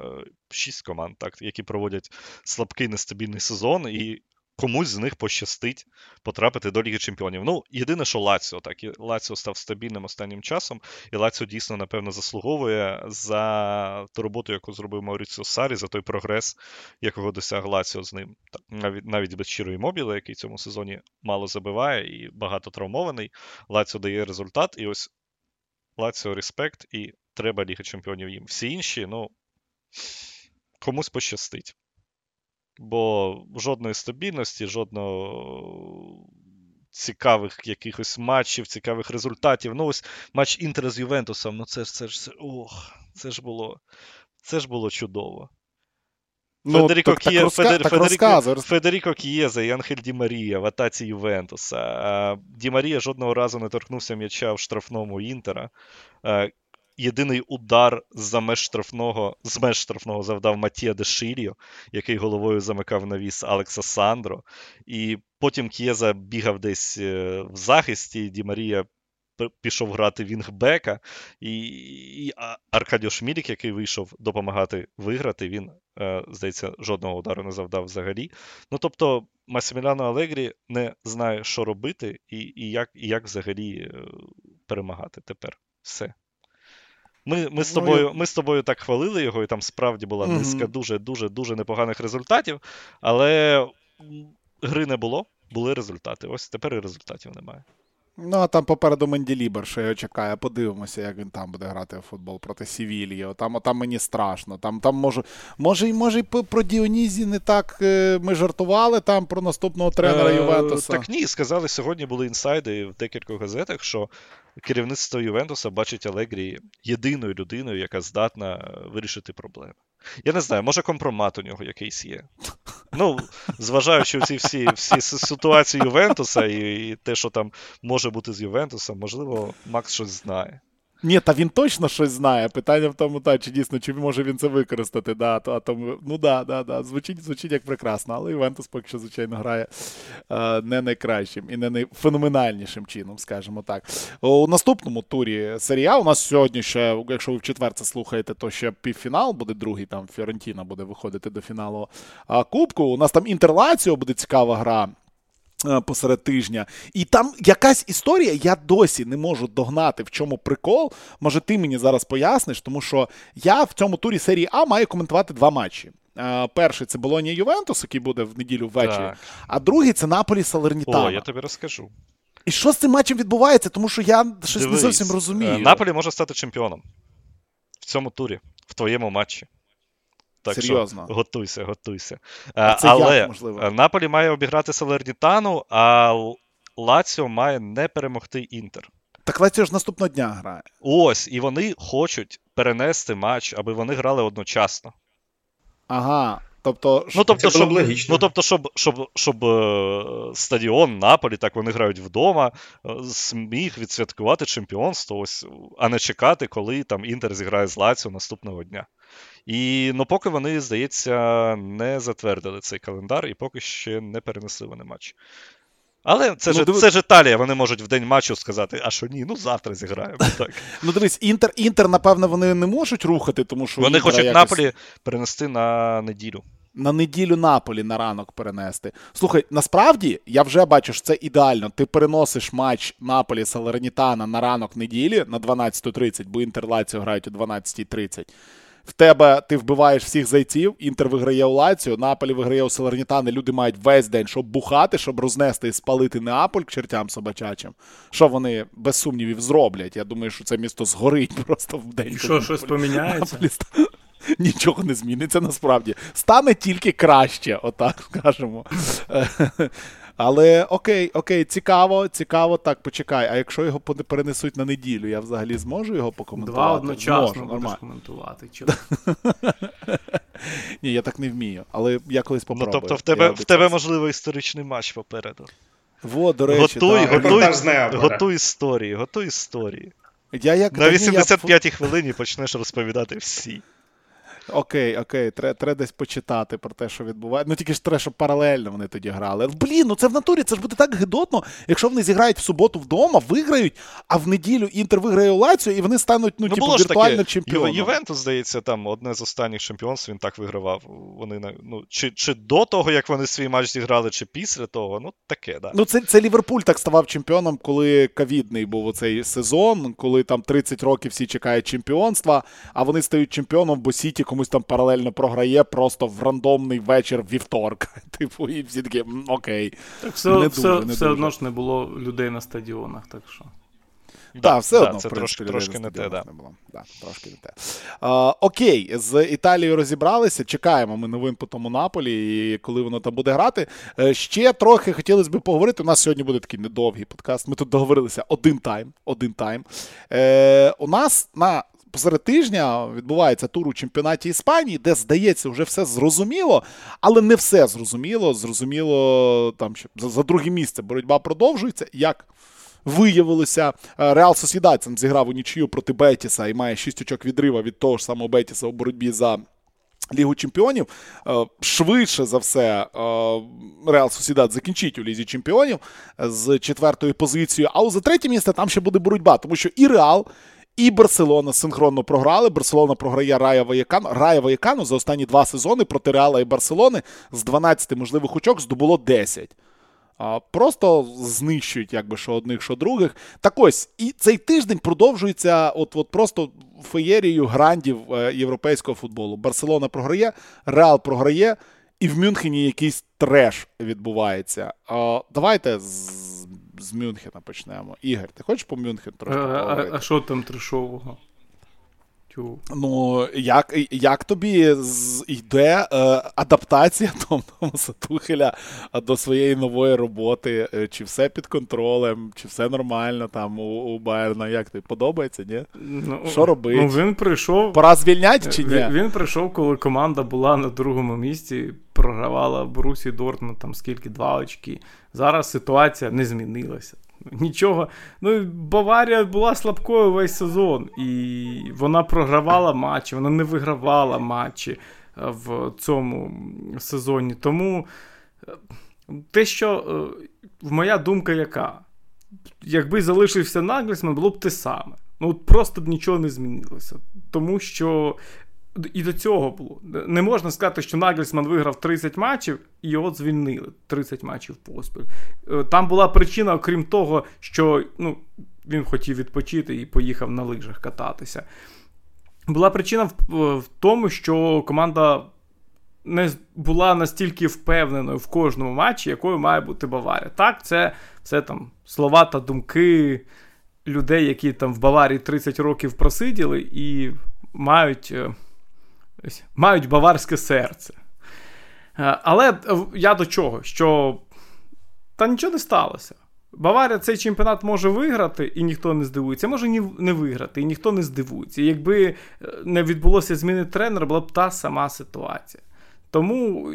шість команд, так, які проводять слабкий нестабільний сезон, і комусь з них пощастить потрапити до Ліги Чемпіонів. Ну, єдине, що Лаціо, так, і Лаціо став стабільним останнім часом, і Лаціо дійсно, напевно, заслуговує за ту роботу, яку зробив Мауріціо Сарі, за той прогрес, якого досяг Лаціо з ним. Так, навіть навіть без щирої мобіли, який цьому сезоні мало забиває і багато травмований. Лаціо дає результат, і ось Лаціо респект і треба Ліга Чемпіонів їм. Всі інші, ну, комусь пощастить. Бо жодної стабільності, жодного цікавих якихось матчів, цікавих результатів. Ну, ось матч Інтера з Ювентусом, ну це ж це ж ох, це ж було це ж було чудово. Ну, Федеріко, так, Кіє, так, Федер, так Федеріко, Федеріко Кієза і Анхель Ді Марія в атаці Ювентуса. Ді Марія жодного разу не торкнувся м'яча в штрафному Інтера єдиний удар за меж штрафного, з меж штрафного завдав Матія Деширіо, який головою замикав навіс Алекса Сандро. І потім К'єза бігав десь е, в захисті, Ді Марія пішов грати Вінгбека, і і Аркадіо Шмілік, який вийшов допомагати виграти, він, е, здається, жодного удару не завдав взагалі. Ну тобто, Масіміляно Алегрі не знає, що робити, і і, як, і як взагалі е, перемагати тепер. Все. Ми ми, з ну, тобою ми з тобою так хвалили його, і там справді була низка дуже-дуже дуже непоганих результатів. Але гри не було, були результати. Ось тепер і результатів немає.
Ну, а там попереду Менділібер, що його чекає. Подивимося, як він там буде грати в футбол проти Сівілії. Там там мені страшно. Там там може може, може і про Діонізі не так е, ми жартували там про наступного тренера е, Ювентуса.
Так ні, сказали, сьогодні були інсайди в декількох газетах, що керівництво Ювентуса бачить Алегрі єдиною людиною, яка здатна вирішити проблеми. Я не знаю, може компромат у нього якийсь є. Ну, зважаючи всі всі всі ситуації Ювентуса і, і те, що там може бути з Ювентусом, можливо, Макс щось знає.
Ні, та він точно щось знає. Питання в тому, та, чи дійсно, чи може він це використати. Да, то, а тому, Ну да, да, да. Звучить звучить як прекрасно, але Івентус поки що, звичайно, грає е, не найкращим і не найфеноменальнішим чином, скажімо так. У наступному турі серія у нас сьогодні ще, якщо ви в четвер це слухаєте, то ще півфінал буде другий, там Фіорентіна буде виходити до фіналу а, Кубку. У нас там Інтерлаціо буде цікава гра. Е, посеред тижня. І там якась історія, я досі не можу догнати, в чому прикол. Може, ти мені зараз поясниш, тому що я в цьому турі серії А маю коментувати два матчі. Е, перший це Болонія Ювентус, який буде в неділю ввечері, так. а другий це Наполі Салернітана.
О, я тобі розкажу.
І що з цим матчем відбувається? Тому що я щось Дивись, не зовсім розумію. Е,
Наполі може стати чемпіоном в цьому турі, в твоєму матчі. Так Серйозно. що готуйся, готуйся. А це Але як, можливо? Наполі має обіграти Салернітану, а Лаціо має не перемогти Інтер.
Так Лаціо ж наступного дня грає.
Ось, і вони хочуть перенести матч, аби вони грали одночасно.
Ага. Тобто,
ну, тобто, щоб, логічно. Ну, тобто, щоб щоб, щоб е, стадіон Наполі, так вони грають вдома, е, зміг відсвяткувати чемпіонство, ось, а не чекати, коли там Інтер зіграє з Лаціо наступного дня. І ну, поки вони, здається, не затвердили цей календар і поки ще не перенесли вони матч. Але це ну, ж диви... це ж Італія, вони можуть в день матчу сказати, а що ні, ну завтра зіграємо. так.
Ну дивись, Інтер, Інтер, напевно, вони не можуть рухати, тому що.
Вони хочуть
якось...
Наполі перенести на неділю.
На неділю Наполі на ранок перенести. Слухай, насправді я вже бачу, що це ідеально. Ти переносиш матч Наполі Салернітана на ранок неділі на 12.30, бо Інтер Лаціо грають о 12.30 в тебе ти вбиваєш всіх зайців, інтер виграє у Лаціо, Наполі виграє у Салернітани, люди мають весь день, щоб бухати, щоб рознести і спалити Неаполь к чертям собачачим. Що вони без сумнівів зроблять? Я думаю, що це місто згорить просто в день.
І що, щось поміняється?
Нічого не зміниться насправді. Стане тільки краще, отак скажемо. Але окей, окей, цікаво, цікаво. Так, почекай. А якщо його перенесуть на неділю, я взагалі зможу його покоментувати?
Два одночасно Можу, будеш коментувати.
Ні, я так не вмію, але я колись попробую.
Ну, тобто в тебе, в тебе можливо, історичний матч попереду.
Во, до речі,
готуй, да. готуй, готуй історії, готуй історії.
Я як
На 85-й я... хвилині почнеш розповідати всі.
Окей, окей, треба треба десь почитати про те, що відбувається. Ну тільки ж треба, щоб паралельно вони тоді грали. Блін, ну це в натурі, це ж буде так гидотно, якщо вони зіграють в суботу вдома, виграють, а в неділю Інтер виграє Лаціо, і вони стануть ну, ну типу, віртуально чемпіоном.
Ювентус, здається, там одне з останніх чемпіонств він так вигравав. Вони ну, Чи чи до того, як вони свій матч зіграли, чи після того, ну таке, да.
Ну, це це Ліверпуль так ставав чемпіоном, коли ковідний був оцей сезон, коли там 30 років всі чекають чемпіонства, а вони стають чемпіоном, бо Сіті комусь там паралельно програє просто в рандомний вечір вівторка. Типу, і всі такі окей.
Так все не все, дуже, не все одно ж не було людей на стадіонах, так що.
Так, да, все
да,
одно
це трошки трошки не те, да.
не було. Да, трошки не те. А, окей, з Італією розібралися. Чекаємо ми новин по тому Наполі, і коли воно там буде грати. Е, ще трохи хотілося б поговорити. У нас сьогодні буде такий недовгий подкаст. Ми тут договорилися один тайм. Один тайм. Е, У нас на посеред тижня відбувається тур у чемпіонаті Іспанії, де, здається, вже все зрозуміло, але не все зрозуміло. Зрозуміло, там що за, друге місце боротьба продовжується. Як виявилося, е, Реал Сосідат зіграв у нічию проти Бетіса і має 6 очок відрива від того ж самого Бетіса у боротьбі за. Лігу чемпіонів е, швидше за все е, Реал Сосідат закінчить у лізі чемпіонів з четвертою позицією. А у за третє місце там ще буде боротьба, тому що і Реал, і Барселона синхронно програли. Барселона програє Рая Ваякану. Рая Ваякану за останні два сезони проти Реала і Барселони з 12 можливих очок здобуло 10. Просто знищують, якби що одних, що других. Так ось, і цей тиждень продовжується от от просто феєрією грандів е, європейського футболу. Барселона програє, Реал програє, і в Мюнхені якийсь треш відбувається. Давайте з Мюнхена почнемо. Ігор, ти хочеш по Мюнхен трошки?
А, а що там трешового?
Ну, як як тобі йде е, адаптація Томаса Тухеля до своєї нової роботи? Е, чи все під контролем, чи все нормально там у у Байерна? Як тобі подобається, ні? Ну, Що робити?
Ну, він прийшов.
Пора звільняти чи ні?
Він, він прийшов, коли команда була на другому місці, програвала Брусі Дортмунд там скільки два очки. Зараз ситуація не змінилася. Нічого. Ну, Баварія була слабкою весь сезон, і вона програвала матчі, вона не вигравала матчі е, в цьому сезоні. Тому е, те, що е, моя думка яка? Якби залишився Наглісман, було б те саме. Ну, Просто б нічого не змінилося. Тому що і до цього було. Не можна сказати, що Нагельсман виграв 30 матчів і його звільнили 30 матчів поспіль. Е, там була причина, окрім того, що ну, він хотів відпочити і поїхав на лижах кататися. Була причина в, в тому, що команда не була настільки впевненою в кожному матчі, якою має бути Баварія. Так, це все там слова та думки людей, які там в Баварії 30 років просиділи і мають. Мають баварське серце. Е, але е, я до чого? Що та нічого не сталося. Баварія цей чемпіонат може виграти, і ніхто не здивується, може не виграти, і ніхто не здивується. Якби е, не відбулося зміни тренера, була б та сама ситуація. Тому,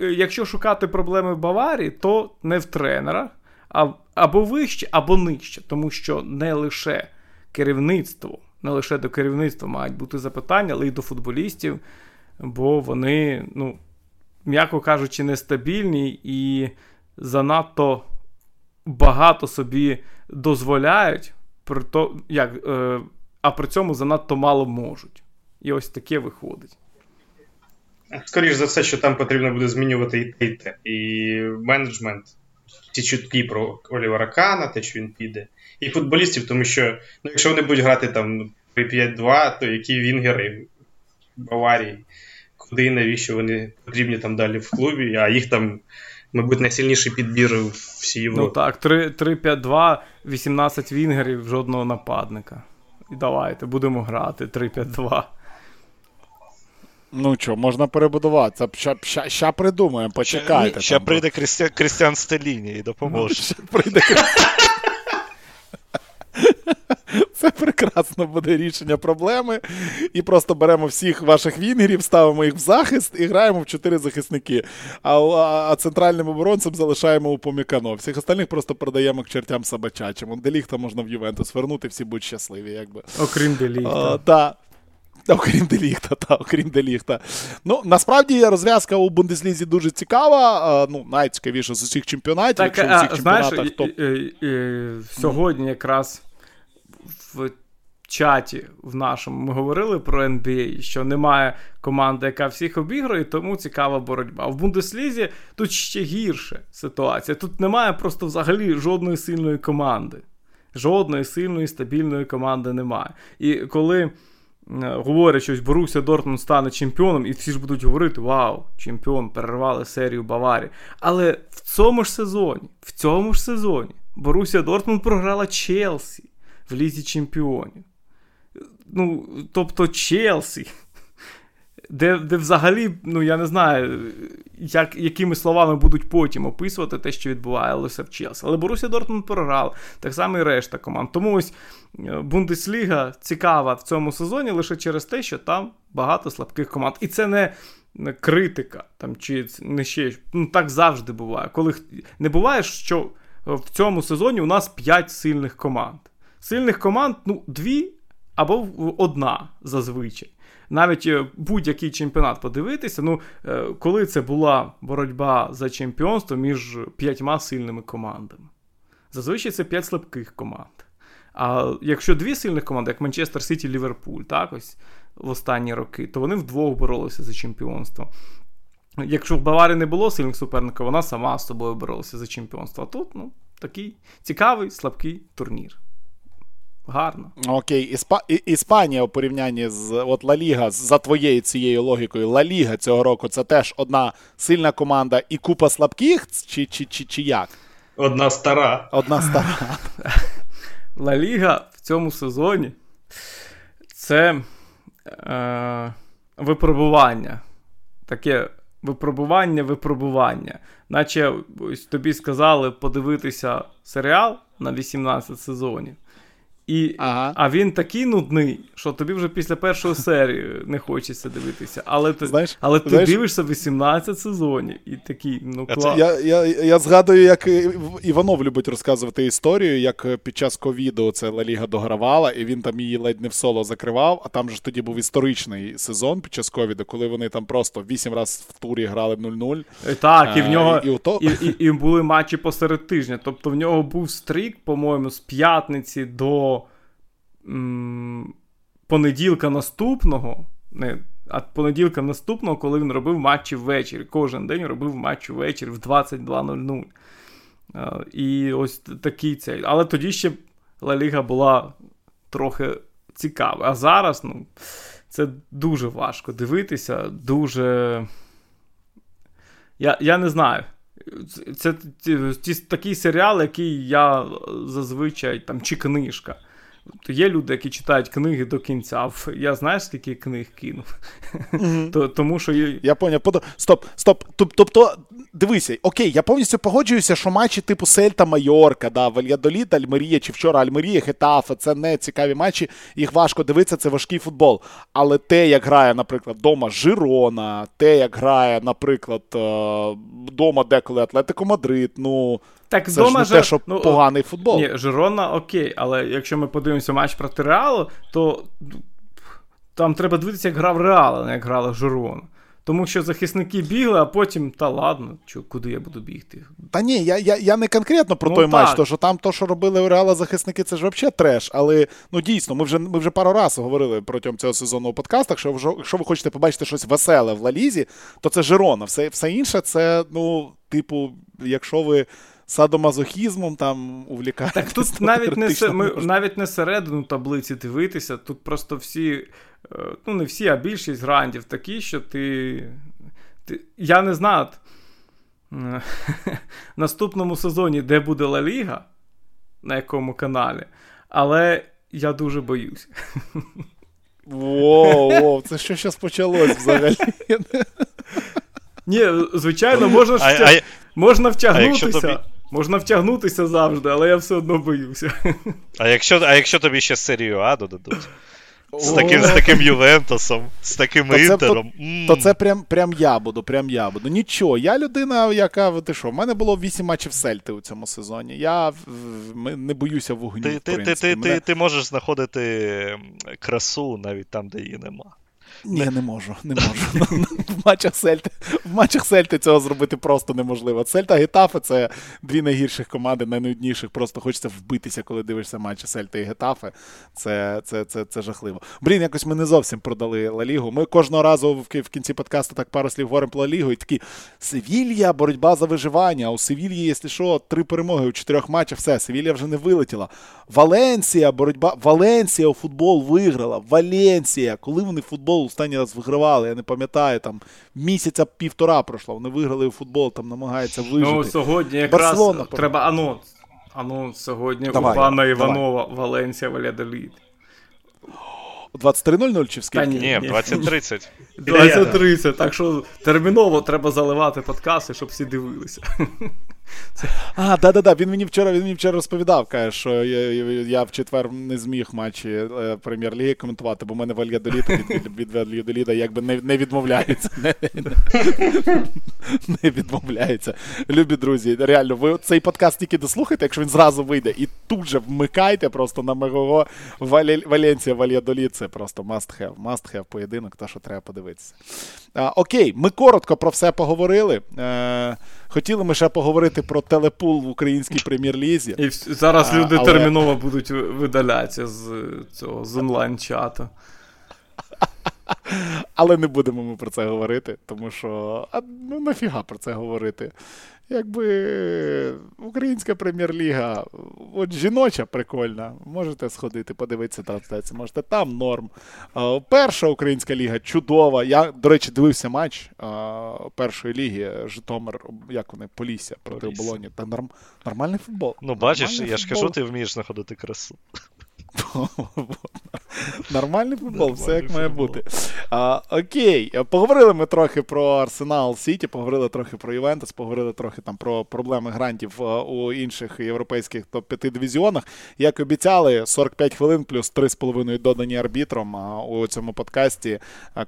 якщо шукати проблеми в Баварії, то не в тренерах, а або вище, або нижче. Тому що не лише керівництво, не лише до керівництва мають бути запитання, але й до футболістів, бо вони, ну, м'яко кажучи, нестабільні і занадто багато собі дозволяють, при то, як, е, а при цьому занадто мало можуть. І ось таке виходить.
Скоріше за все, що там потрібно буде змінювати і те, і те. І менеджмент, ці чутки про Олівера Кана, те, що він піде, і футболістів, тому що ну, якщо вони будуть грати там 3-5-2, то які вінгери в Баварії, куди і навіщо вони потрібні там далі в клубі, а їх там, мабуть, найсильніший підбір в всій Європі.
Ну так, 3-5-2, 18 вінгерів, жодного нападника. І давайте будемо грати 3-5-2.
Ну що, можна перебудувати. Ща, ща, ща придумаємо, почекайте.
Ще прийде Крістіан, Крістіан Стеліні і допоможе.
Ще прийде Це прекрасно буде рішення проблеми. І просто беремо всіх ваших вінгерів, ставимо їх в захист і граємо в чотири захисники. А, а, а центральним оборонцем залишаємо у Помікано. Всіх остальних просто продаємо к чертям собачачим. Деліхта можна в Ювентус вернути, всі будуть щасливі. якби.
Окрім Деліхта.
Так. Окрім Деліхта, та, окрім Деліхта. Ну, насправді розв'язка у Бундеслізі дуже цікава. Ну, найцікавіше з усіх чемпіонатів.
Так,
якщо у всіх
знаєш,
чемпіонатах, то...
і, і, і, сьогодні якраз в чаті в нашому ми говорили про NBA, що немає команди, яка всіх обігрує, тому цікава боротьба. В Бундеслізі тут ще гірше ситуація. Тут немає просто взагалі жодної сильної команди. Жодної сильної, стабільної команди немає. І коли говорять, що Боруся Дортмунд стане чемпіоном, і всі ж будуть говорити: Вау, чемпіон, перервали серію Баварії. Але в цьому ж сезоні, в цьому ж сезоні Боруся Дортмунд програла Челсі в Лізі Чемпіонів. Ну, тобто Челсі, де де взагалі, ну я не знаю, як, якими словами будуть потім описувати те, що відбувалося в Челсі. Але Боруся Дортмунд програв, так само і решта команд. Тому ось е, Бундесліга цікава в цьому сезоні лише через те, що там багато слабких команд. І це не. Критика там чи не ще ну так завжди буває. Коли не буває, що в цьому сезоні у нас 5 сильних команд. Сильних команд, ну, дві або одна зазвичай. Навіть е, будь-який чемпіонат подивитися, ну, е, коли це була боротьба за чемпіонство між п'ятьма сильними командами. Зазвичай це п'ять слабких команд. А якщо дві сильних команди, як Манчестер Сіті Ліверпуль, так ось в останні роки, то вони вдвох боролися за чемпіонство. Якщо в Баварії не було сильних суперників, вона сама з собою боролася за чемпіонство. А тут ну, такий цікавий слабкий турнір. Гарно.
Окей, Іспа... Іспанія у порівнянні з от Ла Ліга, за твоєю цією логікою, Ла Ліга цього року це теж одна сильна команда і купа слабких, чи чи, чи, чи як?
Одна стара.
Одна стара.
Ла Ліга в цьому сезоні це е, випробування. Таке випробування, випробування. Наче ось тобі сказали подивитися серіал на 18 сезонів. І, ага. А він такий нудний, що тобі вже після першої серії не хочеться дивитися. Але ти знаєш, але ти знаєш, дивишся 18 сезонів і такий, ну клас.
Я я, я згадую, як Іванов любить розказувати історію, як під час ковіду це Ла Ліга догравала, і він там її ледь не в соло закривав. А там же тоді був історичний сезон під час ковіду, коли вони там просто 8 разів в турі грали 0-0.
Так, і в нього і, і, і, і були матчі посеред тижня. Тобто в нього був стрік, по-моєму, з п'ятниці до понеділка наступного, не, а понеділка наступного, коли він робив матчі ввечері. Кожен день робив матчі ввечері в 22.00. І ось такий цей. Але тоді ще Ла Ліга була трохи цікава. А зараз, ну, це дуже важко дивитися, дуже. Я я не знаю. Це, це, це такий серіал, який я зазвичай там, чи книжка є люди, які читають книги до кінця. Я знаю, скільки книг кинув. Mm-hmm. Тому що
Я поняв. Стоп, стоп. Тобто, дивися, окей, я повністю погоджуюся, що матчі типу Сельта Майорка, да, Вальядоліт, Альмерія чи вчора Альмерія, Хетафа, це не цікаві матчі, їх важко дивитися, це важкий футбол. Але те, як грає, наприклад, дома Жирона, те, як грає, наприклад, дома деколи Атлетико Мадрид, ну. Так, Це вдома ж не те, що ну, поганий футбол.
Ні, Жирона окей, але якщо ми подивимося матч проти Реалу, то там треба дивитися, як грав Реал, а не як грала Жирона. Тому що захисники бігли, а потім, та ладно, чо, куди я буду бігти?
Та ні, я я, я не конкретно про ну, той так. матч, то що там то, що робили у Реала захисники, це ж взагалі треш. Але ну дійсно, ми вже ми вже пару разів говорили протягом цього сезону у подкастах, що якщо ви хочете побачити щось веселе в Лалізі, то це Жирона. Все, Все інше, це, ну, типу, якщо ви садомазохізмом там увлікаєтесь.
Так тут навіть не ми навіть не середину таблиці дивитися, тут просто всі, е, ну не всі, а більшість грандів такі, що ти. ти я не знаю. В наступному сезоні, де буде Ла Ліга, на якому каналі, але я дуже боюсь.
Воу, воу, це що зараз почалось взагалі?
Ні, звичайно, можна а, а, можна втягнутися. Можна втягнутися завжди, але я все одно боюся.
А якщо а якщо тобі ще серію А додадуть? З таким з таким Ювентусом, з таким то інтером.
Це, то, то це прям прям я буду, прям я буду. Нічого, я людина, яка ти що, в мене було 8 матчів Сельти у цьому сезоні. Я не боюся вогню.
Ти
в ти,
ти, ти, Мене... ти, можеш знаходити красу навіть там, де її нема.
Ні, не можу, не можу. В матчах Сельти в матчах Сельти цього зробити просто неможливо. Сельта Гетафе це дві найгірших команди, найнудніших. Просто хочеться вбитися, коли дивишся матчі Сельта і Гетафе. Це це, це, це жахливо. Блін, якось ми не зовсім продали Ла Лігу. Ми кожного разу в кінці подкасту так пару слів говоримо про Ла Лігу, і такі Севілья, боротьба за виживання. А у Севільї, якщо що, три перемоги у чотирьох матчах, все, Севілья вже не вилетіла. Валенсія, боротьба. Валенсія у футбол виграла. Валенсія, коли вони футбол останній раз вигравали, я не пам'ятаю, там місяця півтора пройшло. Вони виграли у футбол, там намагаються вижити. Ну,
сьогодні якраз Барселона, треба анонс. Анонс сьогодні давай, у пана Іванова давай. Валенсія Валядоліт.
23.00 чи в скільки?
Ні, 20.30.
20.30, так що терміново треба заливати подкасти, щоб всі дивилися.
Це... А, да-да-да, він мені вчора він мені вчора розповідав, каже, що я я в четвер не зміг матчі е, прем'єр-ліги коментувати, бо в мене Вальядоліта від, від Вальядоліта якби не не відмовляється. Не, не відмовляється. Любі друзі, реально, ви цей подкаст тільки дослухайте, якщо він зразу вийде, і тут же вмикайте просто на Мегого Валенція Вальядоліт. Це просто must have, must have поєдинок, то що треба подивитися. А, Окей, ми коротко про все поговорили. Е, Хотіли ми ще поговорити про телепул в українській прем'єр-лізі.
І зараз люди але... терміново будуть видалятися з цього з онлайн-чату.
Але не будемо ми про це говорити, тому що а, ну нафіга про це говорити. Якби українська прем'єр-ліга, от жіноча прикольна, можете сходити, подивитися трансляцію, можете там норм. Перша українська ліга чудова. Я, до речі, дивився матч першої ліги Житомир, як вони, Полісся проти оболоні. Та норм, нормальний футбол.
Ну, бачиш, нормальний я ж кажу, ти вмієш знаходити красу.
Нормальний футбол, все як має бути. А, Окей, поговорили ми трохи про Арсенал Сіті, поговорили трохи про Ювентус, поговорили трохи там про проблеми грантів у інших європейських топ-5 дивізіонах. Як обіцяли, 45 хвилин плюс 3,5 додані арбітром у цьому подкасті.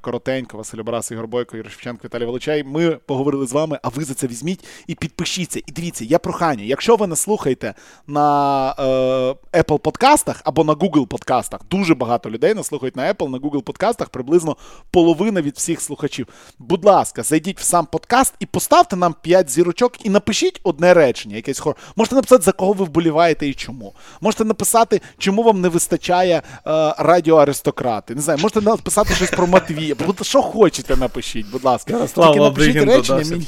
Коротенько, Василь Обрас, Ігор Бойко, Юрій Шевченко, Віталій Волочай. Ми поговорили з вами, а ви за це візьміть і підпишіться. І дивіться, я прохання. Якщо ви нас слухаєте на е, Apple подкастах або на Google подкастах, дуже багато людей нас слухають на Apple, на Google подкастах, приблизно половина від всіх слухачів. Будь ласка, зайдіть в сам подкаст і поставте нам 5 зірочок і напишіть одне речення, якесь хор. Можете написати, за кого ви вболіваєте і чому. Можете написати, чому вам не вистачає е, радіоаристократи. Не знаю, можете написати щось про Матвія. Що хочете, напишіть, будь ласка.
Тільки напишіть речення. Мені...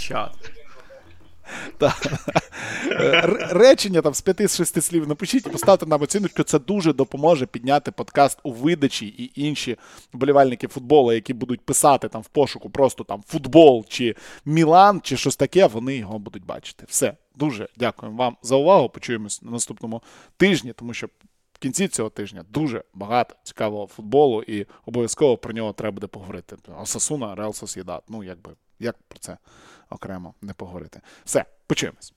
Речення там з п'яти з шести слів напишіть і поставте нам оціночку. Це дуже допоможе підняти подкаст у видачі і інші вболівальники футболу, які будуть писати там в пошуку просто там футбол чи Мілан, чи щось таке, вони його будуть бачити. Все, дуже дякуємо вам за увагу. Почуємось на наступному тижні, тому що В кінці цього тижня дуже багато цікавого футболу, і обов'язково про нього треба буде поговорити. Осасуна, Реал Сосєдат. Ну, якби як про це окремо не поговорити. Все, почуємось.